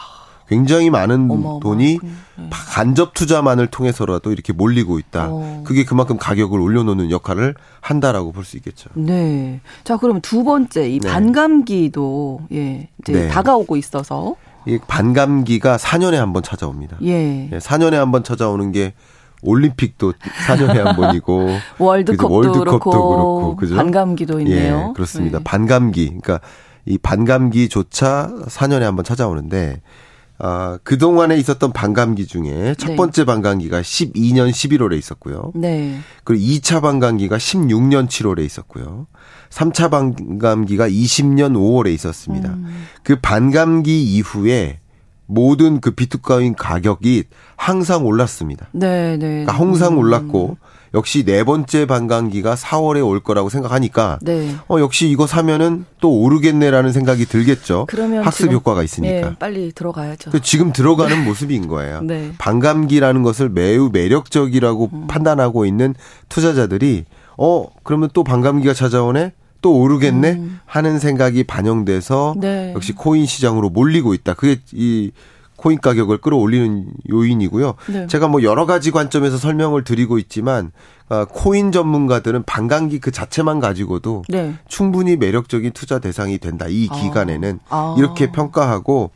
굉장히 많은 어마어마. 돈이 네. 간접 투자만을 통해서라도 이렇게 몰리고 있다. 어. 그게 그만큼 가격을 올려놓는 역할을 한다라고 볼 수 있겠죠. 네. 자, 그럼 두 번째 이 네. 반감기도 예, 이제 네. 다가오고 있어서 이 반감기가 4년에 한 번 찾아옵니다. 예. 예. 4년에 한 번 찾아오는 게 올림픽도 4년에 한 번이고 [laughs] 월드컵도, 월드컵도 그렇고, 그렇고 그죠? 반감기도 있네요. 예, 그렇습니다. 네. 반감기. 그러니까 이 반감기조차 4년에 한 번 찾아오는데 아, 그동안에 있었던 반감기 중에 첫 네. 번째 반감기가 12년 11월에 있었고요. 네. 그리고 2차 반감기가 16년 7월에 있었고요. 3차 반감기가 20년 5월에 있었습니다. 음. 그 반감기 이후에 모든 그 비트코인 가격이 항상 올랐습니다. 네, 네. 그러니까 항상 음. 올랐고 역시 네 번째 반감기가 4월에 올 거라고 생각하니까 네. 어 역시 이거 사면은 또 오르겠네라는 생각이 들겠죠. 그러면 학습 효과가 있으니까. 네, 빨리 들어가야죠. 그 지금 들어가는 모습인 거예요. 네. 반감기라는 것을 매우 매력적이라고 음. 판단하고 있는 투자자들이 어 그러면 또 반감기가 찾아오네. 또 오르겠네 음. 하는 생각이 반영돼서 네. 역시 코인 시장으로 몰리고 있다. 그게 이 코인 가격을 끌어올리는 요인이고요. 네. 제가 뭐 여러 가지 관점에서 설명을 드리고 있지만 아, 코인 전문가들은 반감기 그 자체만 가지고도 네. 충분히 매력적인 투자 대상이 된다. 이 아. 기간에는 아. 아. 이렇게 평가하고 어,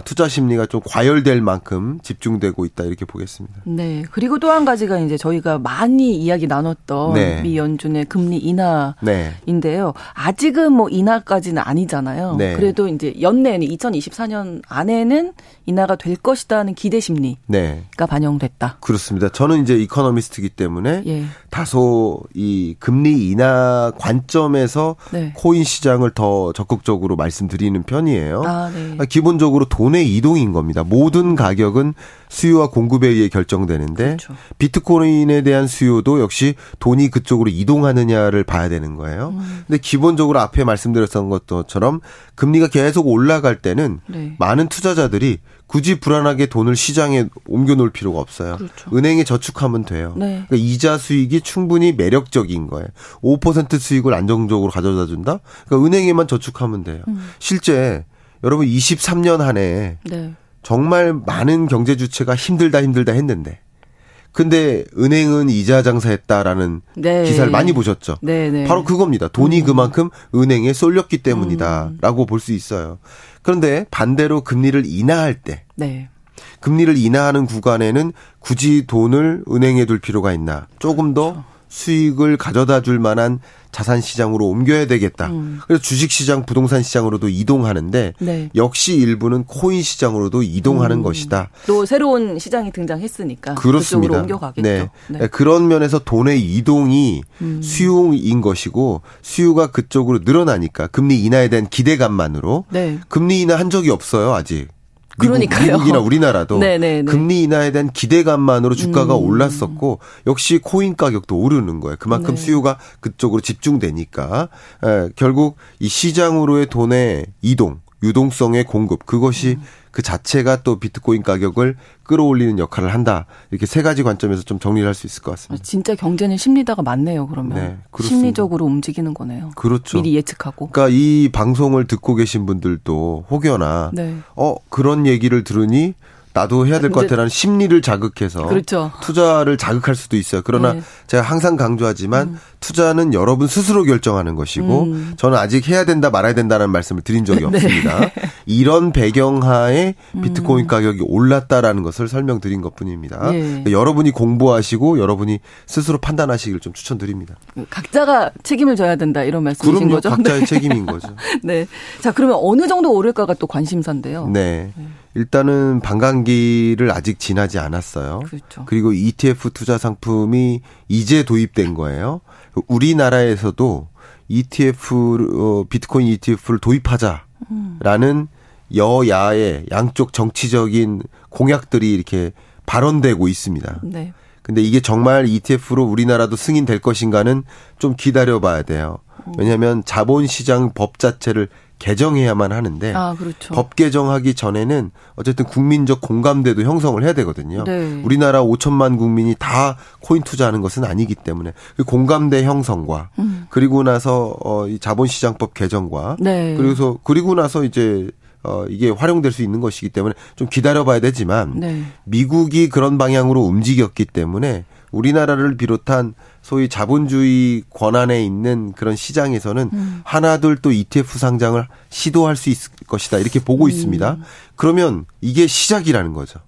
투자 심리가 좀 과열될 만큼 집중되고 있다 이렇게 보겠습니다. 네. 그리고 또 한 가지가 이제 저희가 많이 이야기 나눴던 네. 미 연준의 금리 인하인데요. 네. 아직은 뭐 인하까지는 아니잖아요. 네. 그래도 이제 연내에는 2024년 안에는 인하가 될 것이다는 기대 심리가 네. 반영됐다. 그렇습니다. 저는 이제 이코노미스트이기 때문에 예. 다소 이 금리 인하 관점에서 네. 코인 시장을 더 적극적으로 말씀드리는 편이에요. 아, 네. 기본적으로 돈 돈의 이동인 겁니다. 모든 가격은 수요와 공급에 의해 결정되는데 그렇죠. 비트코인에 대한 수요도 역시 돈이 그쪽으로 이동하느냐를 봐야 되는 거예요. 음. 근데 기본적으로 앞에 말씀드렸던 것처럼 금리가 계속 올라갈 때는 네. 많은 투자자들이 굳이 불안하게 돈을 시장에 옮겨 놓을 필요가 없어요. 그렇죠. 은행에 저축하면 돼요. 네. 그러니까 이자 수익이 충분히 매력적인 거예요. 5% 수익을 안정적으로 가져다 준다? 그러니까 은행에만 저축하면 돼요. 음. 실제 여러분 23년 한해 네. 정말 많은 경제 주체가 힘들다 힘들다 했는데 근데 은행은 이자 장사했다라는 네. 기사를 많이 보셨죠. 네, 네. 바로 그겁니다. 돈이 음. 그만큼 은행에 쏠렸기 때문이다라고 음. 볼수 있어요. 그런데 반대로 금리를 인하할 때 네. 금리를 인하하는 구간에는 굳이 돈을 은행에 둘 필요가 있나? 조금 더 그렇죠. 수익을 가져다 줄 만한 자산 시장으로 옮겨야 되겠다. 음. 그래서 주식 시장, 부동산 시장으로도 이동하는데 네. 역시 일부는 코인 시장으로도 이동하는 음. 것이다. 또 새로운 시장이 등장했으니까 그렇습니다. 옮겨가겠죠. 네. 네. 그런 면에서 돈의 이동이 음. 수용인 것이고 수요가 그쪽으로 늘어나니까 금리 인하에 대한 기대감만으로 네. 금리 인하 한 적이 없어요 아직. 그러니까요. 미국, 이나 우리나라도 네네네. 금리 인하에 대한 기대감만으로 주가가 음. 올랐었고 역시 코인 가격도 오르는 거예요. 그만큼 네. 수요가 그쪽으로 집중되니까 에, 결국 이 시장으로의 돈의 이동, 유동성의 공급 그것이 음. 그 자체가 또 비트코인 가격을 끌어올리는 역할을 한다. 이렇게 세 가지 관점에서 좀 정리를 할 수 있을 것 같습니다. 진짜 경제는 심리다가 맞네요. 그러면 네, 심리적으로 움직이는 거네요. 그렇죠. 미리 예측하고. 그러니까 이 방송을 듣고 계신 분들도 혹여나 네. 어 그런 얘기를 들으니 나도 해야 될 것 같아라는 심리를 자극해서 그렇죠. 투자를 자극할 수도 있어요. 그러나 네. 제가 항상 강조하지만 음. 투자는 여러분 스스로 결정하는 것이고 음. 저는 아직 해야 된다 말아야 된다는 말씀을 드린 적이 [laughs] 네. 없습니다. 이런 배경하에 비트코인 음. 가격이 올랐다라는 것을 설명드린 것뿐입니다. 네. 그러니까 여러분이 공부하시고 여러분이 스스로 판단하시길 좀 추천드립니다. 각자가 책임을 져야 된다 이런 말씀이신 그럼요, 거죠? 각자의 네. 책임인 거죠. [laughs] 네. 자 그러면 어느 정도 오를까가 또 관심사인데요. 네. 네. 일단은 반감기를 아직 지나지 않았어요. 그렇죠. 그리고 ETF 투자 상품이 이제 도입된 거예요. 우리나라에서도 ETF 어, 비트코인 ETF를 도입하자라는 여야의 양쪽 정치적인 공약들이 이렇게 발언되고 있습니다. 네. 근데 이게 정말 ETF로 우리나라도 승인될 것인가는 좀 기다려 봐야 돼요. 왜냐하면 자본시장 법 자체를 개정해야만 하는데 아, 그렇죠. 법 개정하기 전에는 어쨌든 국민적 공감대도 형성을 해야 되거든요. 네. 우리나라 5천만 국민이 다 코인 투자하는 것은 아니기 때문에 그 공감대 형성과 음. 그리고 나서 어이 자본시장법 개정과 네. 그리고서 그리고 나서 이제 어, 이게 활용될 수 있는 것이기 때문에 좀 기다려봐야 되지만 네. 미국이 그런 방향으로 움직였기 때문에 우리나라를 비롯한 소위 자본주의 권한에 있는 그런 시장에서는 음. 하나둘 또 ETF 상장을 시도할 수 있을 것이다 이렇게 보고 음. 있습니다. 그러면 이게 시작이라는 거죠.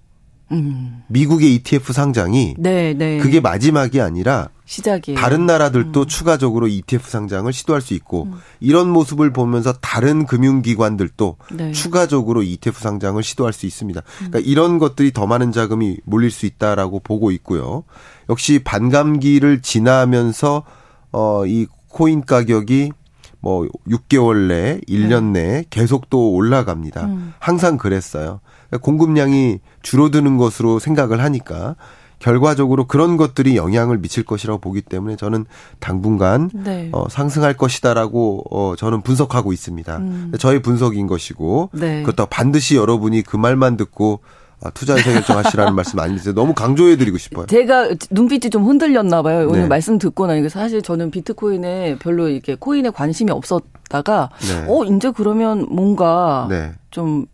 음. 미국의 ETF 상장이 네, 네. 그게 마지막이 아니라 시작이에요. 다른 나라들도 음. 추가적으로 ETF 상장을 시도할 수 있고 음. 이런 모습을 보면서 다른 금융기관들도 네. 추가적으로 ETF 상장을 시도할 수 있습니다. 그러니까 음. 이런 것들이 더 많은 자금이 몰릴 수 있다라고 보고 있고요. 역시 반감기를 지나면서 어이 코인 가격이 뭐 6개월 내, 1년 내 계속 또 올라갑니다. 음. 항상 그랬어요. 공급량이 줄어드는 것으로 생각을 하니까 결과적으로 그런 것들이 영향을 미칠 것이라고 보기 때문에 저는 당분간 네. 어, 상승할 것이다라고 어, 저는 분석하고 있습니다. 음. 저의 분석인 것이고 네. 그렇다고 반드시 여러분이 그 말만 듣고 아, 투자 의사 결정 하시라는 [laughs] 말씀 아니세요? 너무 강조해드리고 싶어요. 제가 눈빛이 좀 흔들렸나 봐요. 오늘 네. 말씀 듣고 나니까 사실 저는 비트코인에 별로 이렇게 코인에 관심이 없었다가 네. 어 이제 그러면 뭔가 네. 좀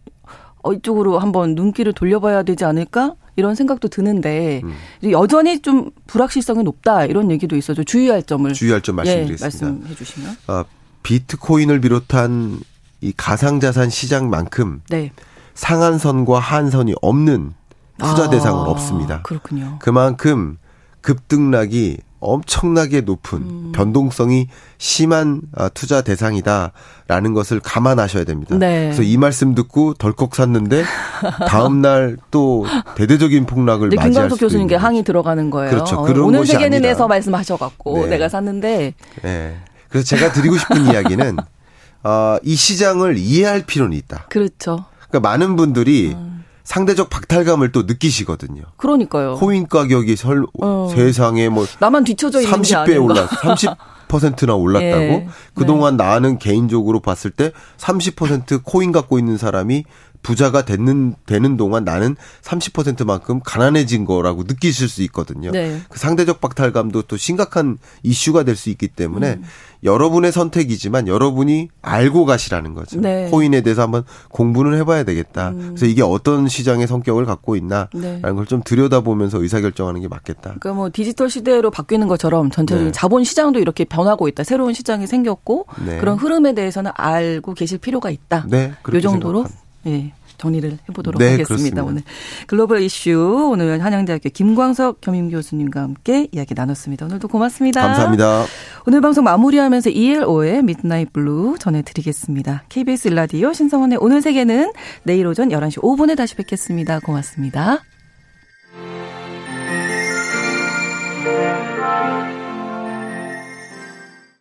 어, 이쪽으로 한번 눈길을 돌려봐야 되지 않을까? 이런 생각도 드는데 음. 여전히 좀 불확실성이 높다 이런 얘기도 있어죠. 주의할 점을 주의할 점 말씀드리겠습니다. 예, 말씀해 주시면. 어, 비트코인을 비롯한 이 가상자산 시장만큼 네. 상한선과 하한선이 없는 투자 아, 대상은 없습니다. 그렇군요. 그만큼 급등락이 엄청나게 높은 음. 변동성이 심한 아, 투자 대상이다라는 것을 감안하셔야 됩니다. 네. 그래서 이 말씀 듣고 덜컥 샀는데 [laughs] 다음 날 또 대대적인 폭락을 네, 맞이할 수도 교수님께 항의 들어가는 거예요. 그렇죠. 그런 오늘 세계는 에서 말씀하셔갖고 네. 내가 샀는데. 네. 그래서 제가 드리고 싶은 이야기는 [laughs] 어, 이 시장을 이해할 필요는 있다. 그렇죠. 그러니까 많은 분들이 음. 상대적 박탈감을 또 느끼시거든요. 그러니까요. 코인 가격이 설 어. 세상에 뭐 나만 뒤쳐져 있는 30배 올랐 30 퍼센트나 올랐다고 [laughs] 예. 그동안 네. 나는 개인적으로 봤을 때 30% 코인 갖고 있는 사람이 부자가 되는 되는 동안 나는 30%만큼 가난해진 거라고 느끼실 수 있거든요. 네. 그 상대적 박탈감도 또 심각한 이슈가 될 수 있기 때문에 음. 여러분의 선택이지만 여러분이 알고 가시라는 거죠. 네. 코인에 대해서 한번 공부는 해봐야 되겠다. 음. 그래서 이게 어떤 시장의 성격을 갖고 있나라는 네. 걸좀 들여다보면서 의사결정하는 게 맞겠다. 그러니까 뭐 디지털 시대로 바뀌는 것처럼 전체적인 네. 자본 시장도 이렇게 변하고 있다. 새로운 시장이 생겼고 네. 그런 흐름에 대해서는 알고 계실 필요가 있다. 네, 이 정도로 생각합니다. 예. 정리를 해보도록 네, 하겠습니다. 그렇습니다. 오늘 글로벌 이슈 오늘 한양대학교 김광석 겸임 교수님과 함께 이야기 나눴습니다. 오늘도 고맙습니다. 감사합니다. 오늘 방송 마무리하면서 ELO의 Midnight Blue 전해드리겠습니다. KBS 일라디오 신성원의 오늘 세계는 내일 오전 11시 5분에 다시 뵙겠습니다. 고맙습니다.